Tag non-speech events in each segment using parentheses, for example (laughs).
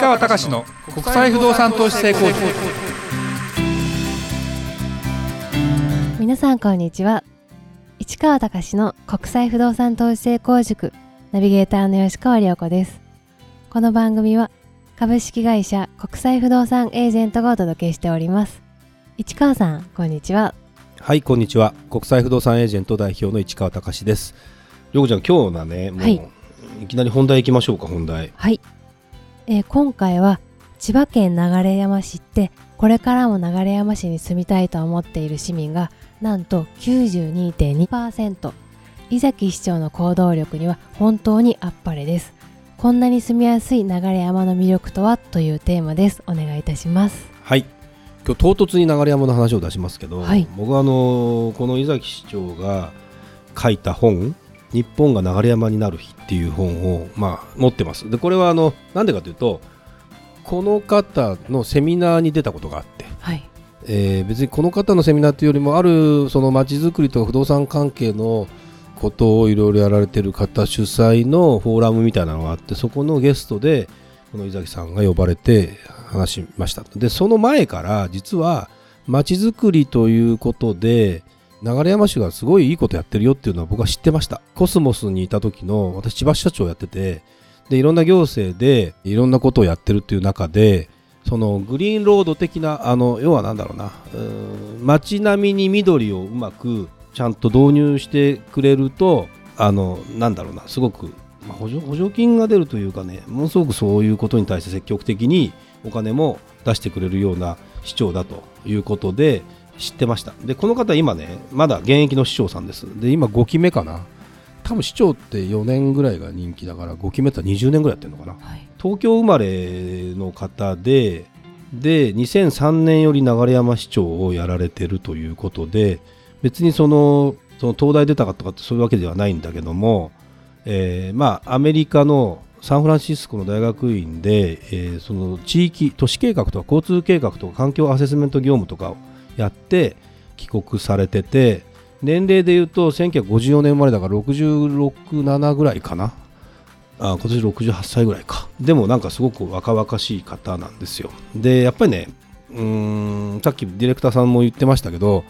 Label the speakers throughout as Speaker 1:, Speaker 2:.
Speaker 1: 川隆の国際不動産投資成功塾。
Speaker 2: 皆さんこんにちは。市川隆の国際不動産投資成功塾。ナビゲーターの吉川良子です。この番組は株式会社国際不動産エージェントがお届けしております。市川さんこんにちは。
Speaker 3: はいこんにちは。国際不動産エージェント代表の市川隆です。りょうちゃん今日はねもう、
Speaker 2: はい。
Speaker 3: いきなり本題行きましょうか本題。
Speaker 2: はい、えー今回は千葉県流山市ってこれからも流山市に住みたいと思っている市民がなんと92.2%井崎市長の行動力には本当にあっぱれです。こんなに住みやすい流山の魅力とはというテーマです。お願いいたします。
Speaker 3: はい。今日唐突に流山の話を出しますけど、
Speaker 2: はい。
Speaker 3: 僕はあのこの井崎市長が書いた本「日本が流山になる日」っていう本を、まあ、持ってます。でこれはあのなんでかというとこの方のセミナーに出たことがあって
Speaker 2: はい。
Speaker 3: えー別にこの方のセミナーというよりもあるその街づくりとか不動産関係のことをいろいろやられてる方主催のフォーラムみたいなのがあってそこのゲストでこの井崎さんが呼ばれて話しました。でその前から実は街づくりということで流山市がすごいいいことやってるよっていうのは僕は知ってました。コスモスにいた時の私千葉支社長やっててでいろんな行政でいろんなことをやってるっていう中でそのグリーンロード的なあの要はなんだろうな街並みに緑をうまくちゃんと導入してくれるとあのなんだろうなすごく、まあ補助補助金が出るというかねものすごくそういうことに対して積極的にお金も出してくれるような市長だということで知ってました。でこの方今ねまだ現役の市長さんです。で今5期目かな。多分市長って4年ぐらいが人気だから5期目って20年ぐらいやってるのかな。
Speaker 2: はい。
Speaker 3: 東京生まれの方でで2003年より流山市長をやられてるということで別にそのその東大出たかとかってそういうわけではないんだけども、えーまあアメリカのサンフランシスコの大学院で、えーその地域都市計画とか交通計画とか環境アセスメント業務とかをやって帰国されてて年齢でいうと1954年生まれだから667ぐらいかな。あ今年68歳ぐらいか。でもなんかすごく若々しい方なんですよ。でやっぱりねうんさっきディレクターさんも言ってましたけど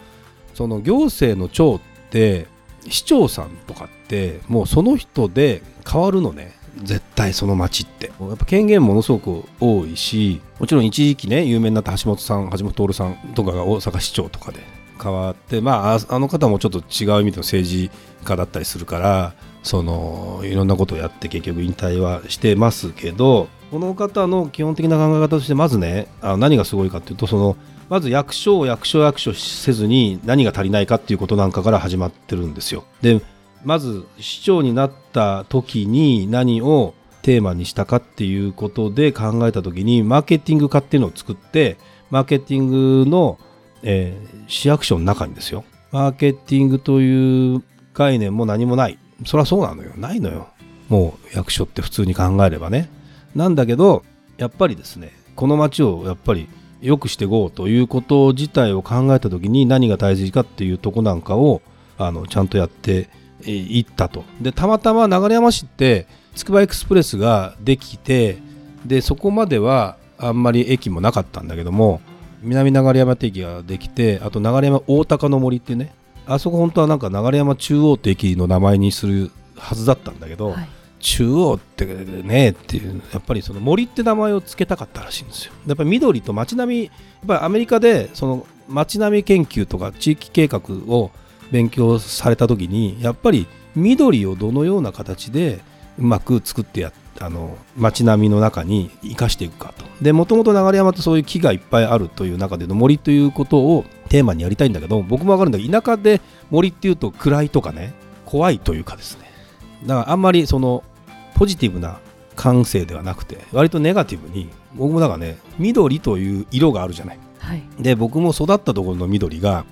Speaker 3: その行政の長って市長さんとかってもうその人で変わるのね。絶対その町ってやっぱ権限ものすごく多いしもちろん一時期ね有名になった橋本さん橋本徹さんとかが大阪市長とかで変わってまああの方もちょっと違う意味での政治家だったりするからそのいろんなことをやって結局引退はしてますけどこの方の基本的な考え方としてまずねあ何がすごいかっていうとそのまず役所を役所役所せずに何が足りないかっていうことなんかから始まってるんですよ。でまず市長になった時に何をテーマにしたかっていうことで考えた時にマーケティング化っていうのを作ってマーケティングの、えー市役所の中にですよ。マーケティングという概念も何もない。そりゃそうなのよ。ないのよ。もう役所って普通に考えればね。なんだけどやっぱりですねこの街をやっぱり良くしていこうということ自体を考えた時に何が大事かっていうとこなんかをあのちゃんとやってえーいったと。でたまたま流山市ってつくばエクスプレスができてでそこまではあんまり駅もなかったんだけども南流山駅ができてあと流山大高の森っていうねあそこ本当はなんか流山中央って駅の名前にするはずだったんだけど、
Speaker 2: はい。
Speaker 3: 中央ってねっていうやっぱりその森って名前を付けたかったらしいんですよ。やっぱり緑と街並みやっぱりアメリカでその街並み研究とか地域計画を勉強された時にやっぱり緑をどのような形でうまく作ってやあの街並みの中に生かしていくかと。でもともと流山ってそういう木がいっぱいあるという中での森ということをテーマにやりたいんだけど僕もわかるんだけど田舎で森っていうと暗いとかね怖いというかですね。だからあんまりそのポジティブな感性ではなくて割とネガティブに僕もだからね緑という色があるじゃない。
Speaker 2: はい。
Speaker 3: で僕も育ったところの緑が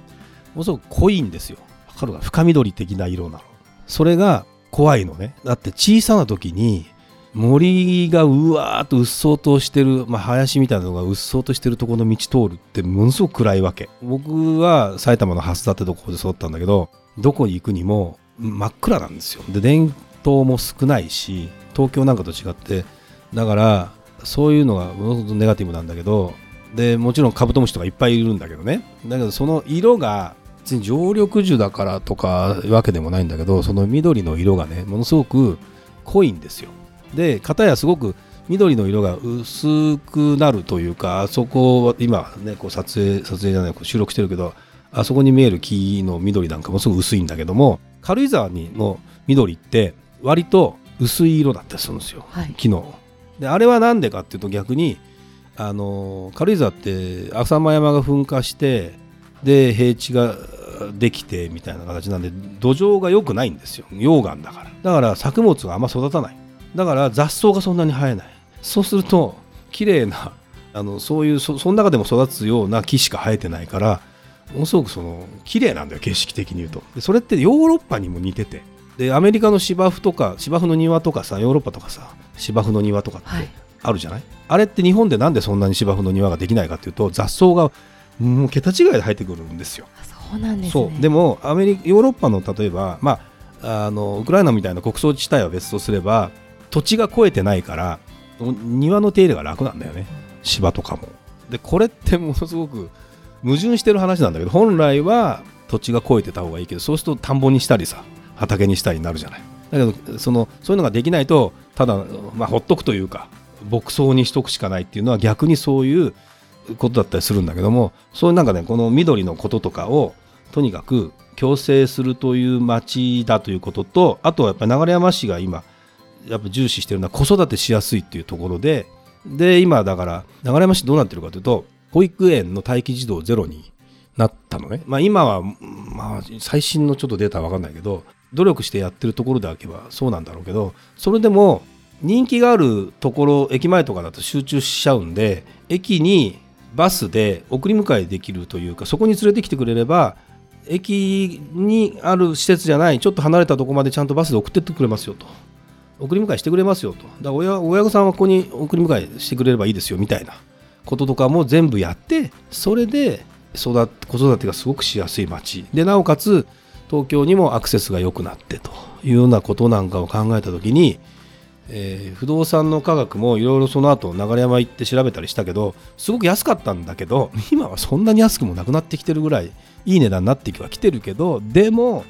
Speaker 3: ものすごく濃いんですよ。わかるか深緑的な色なの。それが怖いのね。だって小さな時に森がうわーっとうっそうとしてる、まあ、林みたいなのがうっそうとしてるところの道通るってものすごく暗いわけ。僕は埼玉の蓮田ってとこで育ったんだけどどこに行くにも真っ暗なんですよ。で電灯も少ないし東京なんかと違ってだからそういうのがものすごくネガティブなんだけどでもちろんカブトムシとかいっぱいいるんだけどね。だけどその色が別に常緑樹だからとかわけでもないんだけどその緑の色がねものすごく濃いんですよ。で片やすごく緑の色が薄くなるというかあそこ今ねこう撮影撮影じゃないこう収録してるけどあそこに見える木の緑なんかもすごく薄いんだけども軽井沢にの緑って割と薄い色だったりするんですよ、
Speaker 2: はい。
Speaker 3: 木の。であれは何でかっていうと逆にあの軽井沢って浅間山が噴火してで平地ができてみたいな形なんで土壌が良くないんですよ。溶岩だから。だから作物があんま育たない。だから雑草がそんなに生えない。そうすると綺麗なあのそういうそその中でも育つような木しか生えてないからものすごくその綺麗なんだよ景色的に言うと。でそれってヨーロッパにも似てて。でアメリカの芝生とか芝生の庭とかさヨーロッパとかさ芝生の庭とかって
Speaker 2: はい。
Speaker 3: あるじゃない、あれって日本でなんでそんなに芝生の庭ができないかっていうと雑草がもう桁違いで生えてくるんですよ。
Speaker 2: あそうなんですね。
Speaker 3: でもアメリカヨーロッパの例えば、まあ、あのウクライナみたいな国葬地帯は別とすれば土地が越えてないからお庭の手入れが楽なんだよね。芝とかも。でこれってものすごく矛盾してる話なんだけど本来は土地が越えてた方がいいけどそうすると田んぼにしたりさ畑にしたりになるじゃない。だけどそのそういうのができないとただ、まあ、ほっとくというか牧草にしとくしかないっていうのは逆にそういうことだったりするんだけどもそういうなんかねこの緑のこととかをとにかく共生するという町だということとあとはやっぱり流山市が今やっぱ重視してるのは子育てしやすいっていうところでで今だから流山市どうなってるかというと保育園の待機児童ゼロになったのね、まあ、今は、まあ、最新のちょっとデータは分かんないけど努力してやってるところであけばそうなんだろうけどそれでも人気があるところ駅前とかだと集中しちゃうんで駅にバスで送り迎えできるというかそこに連れてきてくれれば駅にある施設じゃないちょっと離れたとこまでちゃんとバスで送ってってくれますよと。送り迎えしてくれますよと。だから親親御さんはここに送り迎えしてくれればいいですよみたいなこととかも全部やってそれで育子育てがすごくしやすい街。でなおかつ東京にもアクセスが良くなってというようなことなんかを考えた時に、えー不動産の価格もいろいろその後流山行って調べたりしたけどすごく安かったんだけど (laughs) 今はそんなに安くもなくなってきてるぐらいいい値段になってきはきてるけどでも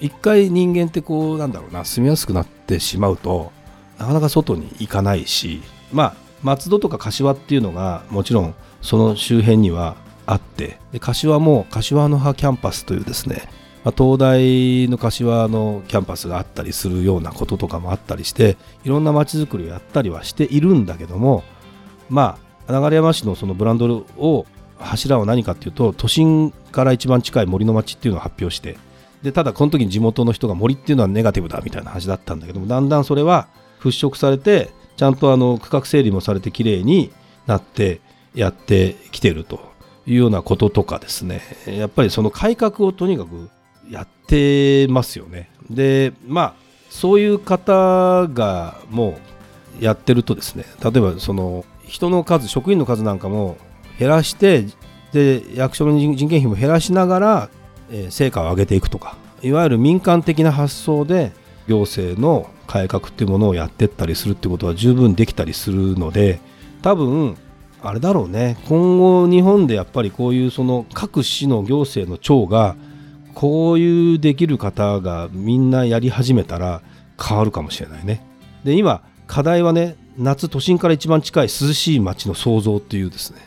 Speaker 3: 一回人間ってこうなんだろうな住みやすくなってしまうとなかなか外に行かないしまあ松戸とか柏っていうのがもちろんその周辺にはあってで柏も柏の葉キャンパスというですね、まあ、東大の柏のキャンパスがあったりするようなこととかもあったりしていろんな街づくりをやったりはしているんだけどもまあ流山市のそのブランドを柱は何かっていうと都心から一番近い森の町っていうのを発表してでただこの時に地元の人が森っていうのはネガティブだみたいな話だったんだけどもだんだんそれは払拭されてちゃんとあの区画整理もされてきれいになってやってきてるというようなこととかですね。やっぱりその改革をとにかくやってますよね。でまあそういう方がもうやってるとですね例えばその人の数職員の数なんかも減らしてで役所の人件費も減らしながら、えー成果を上げていくとかいわゆる民間的な発想で行政の改革っていうものをやってったりするってことは十分できたりするので多分あれだろうね。今後日本でやっぱりこういうその各市の行政の長がこういうできる方がみんなやり始めたら変わるかもしれないね。で今課題はね夏都心から一番近い涼しい街の創造っていうですね。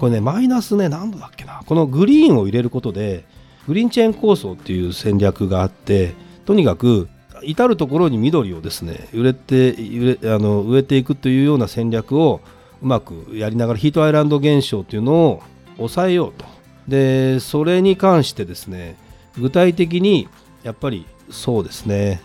Speaker 3: これねマイナスね何度だっけな。このグリーンを入れることでグリーンチェーン構想っていう戦略があってとにかく至る所に緑をですね植えて植えあの植えていくというような戦略をうまくやりながらヒートアイランド現象というのを抑えようと。でそれに関してですね具体的にやっぱりそうですね。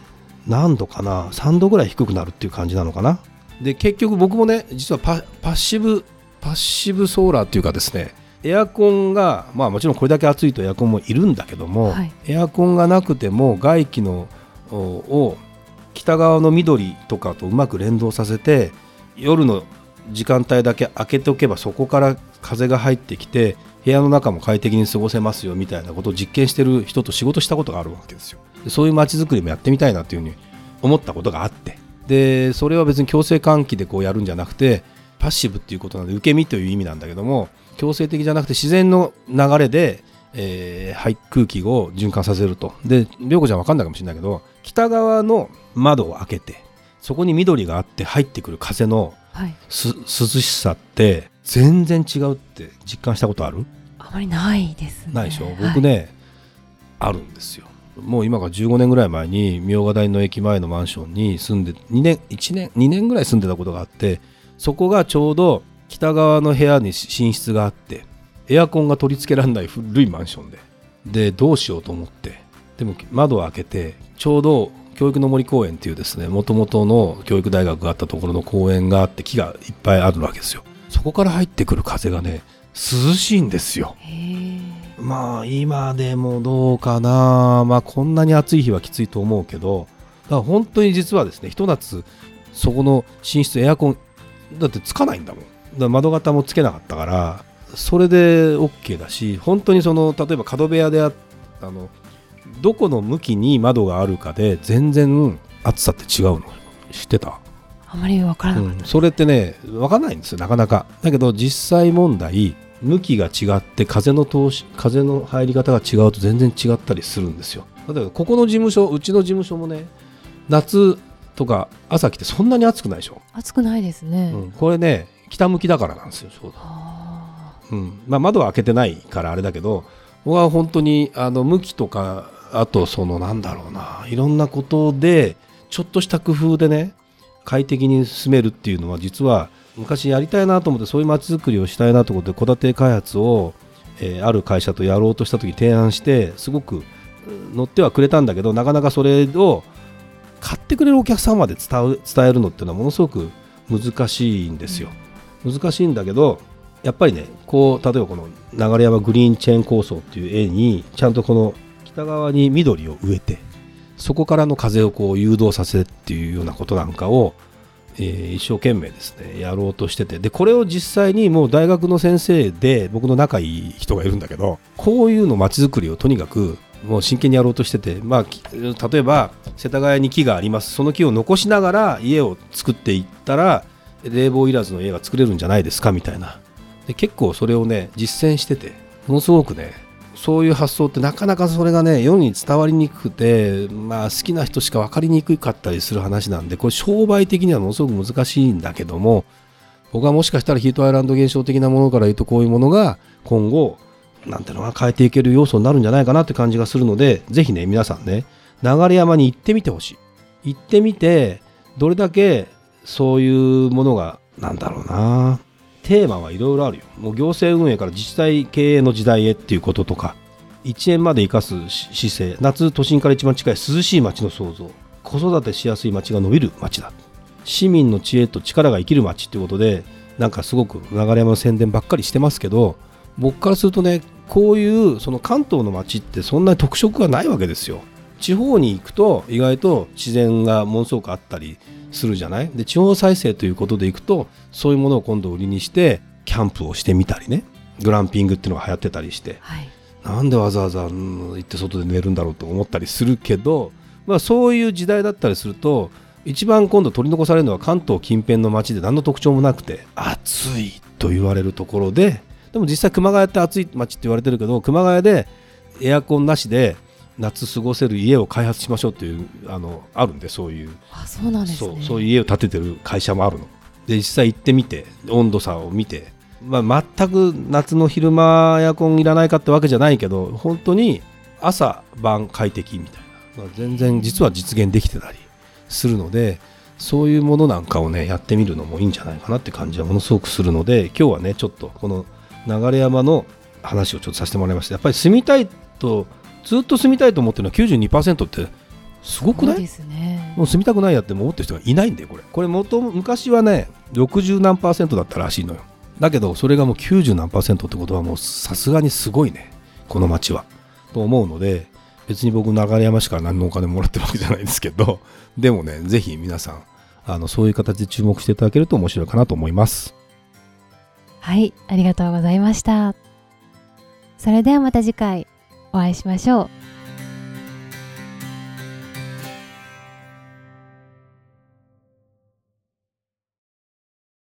Speaker 3: 何度かな3度ぐらい低くなるっていう感じなのかな。で結局僕もね実はパパッシブパッシブソーラーっていうかですねエアコンがまあもちろんこれだけ暑いとエアコンもいるんだけども、
Speaker 2: はい。
Speaker 3: エアコンがなくても外気のおを北側の緑とかとうまく連動させて夜の時間帯だけ開けておけばそこから風が入ってきて部屋の中も快適に過ごせますよみたいなことを実験してる人と仕事したことがあるわけですよ。でそういう街づくりもやってみたいなというふうに思ったことがあって。でそれは別に強制換気でこうやるんじゃなくてパッシブっていうことなんで受け身という意味なんだけども強制的じゃなくて自然の流れで、えーはい、空気を循環させると。で涼子ちゃん分かんないかもしれないけど北側の窓を開けてそこに緑があって入ってくる風の
Speaker 2: はい。
Speaker 3: す涼しさって全然違うって実感したことある？
Speaker 2: あまりないですね。
Speaker 3: ないでしょ？
Speaker 2: はい。
Speaker 3: 僕ね、あるんですよ。もう今から15年ぐらい前に明賀台の駅前のマンションに住んで2年1年2年ぐらい住んでたことがあってそこがちょうど北側の部屋に寝室があってエアコンが取り付けられない古いマンションででどうしようと思ってでも窓を開けてちょうど教育の森公園っていうですねもともとの教育大学があったところの公園があって木がいっぱいあるわけですよそこから入ってくる風がね涼しいんですよ。まあ今でもどうかな。まあこんなに暑い日はきついと思うけど。だから本当に実はですねひと夏そこの寝室エアコンだってつかないんだもん。だ窓型もつけなかったからそれで OK だし本当にその例えば角部屋でああのどこの向きに窓があるかで全然暑さって違うの知ってた？
Speaker 2: あまりわからなかっ
Speaker 3: うん、それってね分かんないんですよなかなか。だけど実際問題向きが違って風の通し風の入り方が違うと全然違ったりするんですよ。例えばここの事務所うちの事務所もね夏とか朝来てそんなに暑くないでしょ、
Speaker 2: た暑くないですね、
Speaker 3: うん、これね北向きだからなんですよちょうど。
Speaker 2: あ
Speaker 3: うん。まあ、窓は開けてないからあれだけど僕は本当にあの向きとかあとそのなんだろうないろんなことでちょっとした工夫でね快適に住めるっていうのは実は昔やりたいなと思ってそういう街づくりをしたいなと思って戸建て開発を、えーある会社とやろうとした時提案してすごくうん乗ってはくれたんだけどなかなかそれを買ってくれるお客さんまで伝う伝えるのっていうのはものすごく難しいんですよ。難しいんだけどやっぱりねこう例えばこの流山グリーンチェーン構想っていう絵にちゃんとこの北側に緑を植えてそこからの風をこう誘導させっていうようなことなんかを、えー一生懸命ですねやろうとしてて。でこれを実際にもう大学の先生で僕の仲いい人がいるんだけどこういうの街づくりをとにかくもう真剣にやろうとしてて、まあ、例えば世田谷に木があります。その木を残しながら家を作っていったら冷房いらずの家が作れるんじゃないですかみたいな。で結構それをね実践してて。ものすごくねそういう発想ってなかなかそれがね世に伝わりにくくてまあ好きな人しか分かりにくかったりする話なんでこれ商売的にはものすごく難しいんだけども僕はもしかしたらヒートアイランド現象的なものから言うとこういうものが今後なんていうのかな変えていける要素になるんじゃないかなって感じがするのでぜひね皆さんね流山に行ってみてほしい。行ってみてどれだけそういうものがなんだろうな。テーマはいろいろあるよ。もう行政運営から自治体経営の時代へっていうこととか1円まで生かす姿勢。夏都心から一番近い涼しい街の創造。子育てしやすい街が伸びる街だ。市民の知恵と力が生きる街っていうことでなんかすごく流山の宣伝ばっかりしてますけど僕からするとねこういうその関東の街ってそんなに特色がないわけですよ。地方に行くと意外と自然がものすごくあったりするじゃない？で地方再生ということでいくとそういうものを今度売りにしてキャンプをしてみたりね。グランピングっていうのが流行ってたりして。
Speaker 2: はい。
Speaker 3: なんでわざわざうん行って外で寝るんだろうと思ったりするけど、まあ、そういう時代だったりすると一番今度取り残されるのは関東近辺の街で何の特徴もなくて暑いと言われるところででも実際熊谷って暑い街って言われてるけど熊谷でエアコンなしで夏過ごせる家を開発しましょうっていうあのあるんでそういう。
Speaker 2: あそうなんですね。
Speaker 3: そうそういう家を建ててる会社もあるの。で実際行ってみて温度差を見て、まあ、全く夏の昼間エアコンいらないかってわけじゃないけど本当に朝晩快適みたいな、まあ全然実は実現できてたりするのでそういうものなんかをねやってみるのもいいんじゃないかなって感じはものすごくするので今日はねちょっとこの流山の話をちょっとさせてもらいました。やっぱり住みたいとずっと住みたいと思ってるのは92%ってすごくない？
Speaker 2: ね。
Speaker 3: もう住みたくないやって思ってる人がいないんだよこれ。これ元々昔はね60何パーセントだったらしいのよ。だけどそれがもう90何パーセントってことはもうさすがにすごいねこの町は。と思うので別に僕流山市から何のお金もらってるわけじゃないですけど (laughs) でもねぜひ皆さんあのそういう形で注目していただけると面白いかなと思います。
Speaker 2: はいありがとうございました。それではまた次回お会いしましょう。